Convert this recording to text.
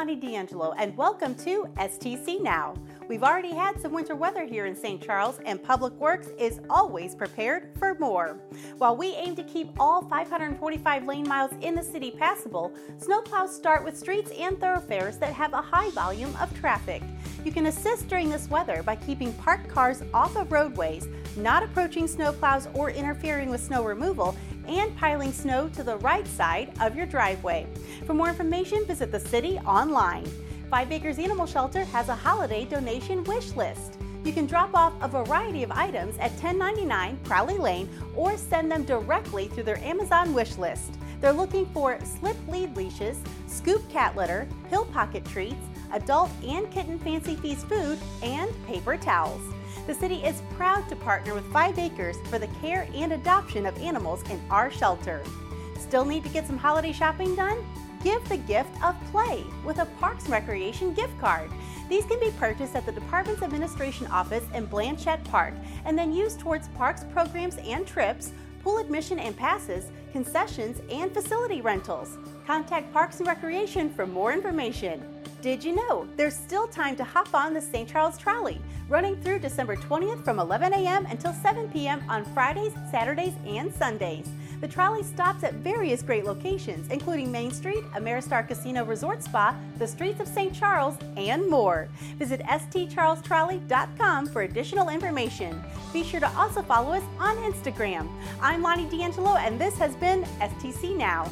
Lonnie D'Angelo, and welcome to STC Now. We've already had some winter weather here in St. Charles, and Public Works is always prepared for more. While we aim to keep all 545 lane miles in the city passable, snowplows start with streets and thoroughfares that have a high volume of traffic. You can assist during this weather by keeping parked cars off of roadways, not approaching snowplows or interfering with snow removal, and piling snow to the right side of your driveway. For more information, visit the city online. Five Acres Animal Shelter has a holiday donation wish list. You can drop off a variety of items at 1099 Crowley Lane or send them directly through their Amazon wish list. They're looking for slip lead leashes, scoop cat litter, pill pocket treats, adult and kitten fancy feast food, and paper towels. The city is proud to partner with Five Acres for the care and adoption of animals in our shelter. Still need to get some holiday shopping done? Give the gift of play with a Parks and Recreation gift card. These can be purchased at the Department's Administration Office in Blanchette Park and then used towards parks programs and trips, pool admission and passes, concessions, and facility rentals. Contact Parks and Recreation for more information. Did you know there's still time to hop on the St. Charles Trolley, running through December 20th from 11 a.m. until 7 p.m. on Fridays, Saturdays, and Sundays. The trolley stops at various great locations, including Main Street, Ameristar Casino Resort Spa, the streets of St. Charles, and more. Visit stcharlestrolley.com for additional information. Be sure to also follow us on Instagram. I'm Lonnie D'Angelo, and this has been STC Now.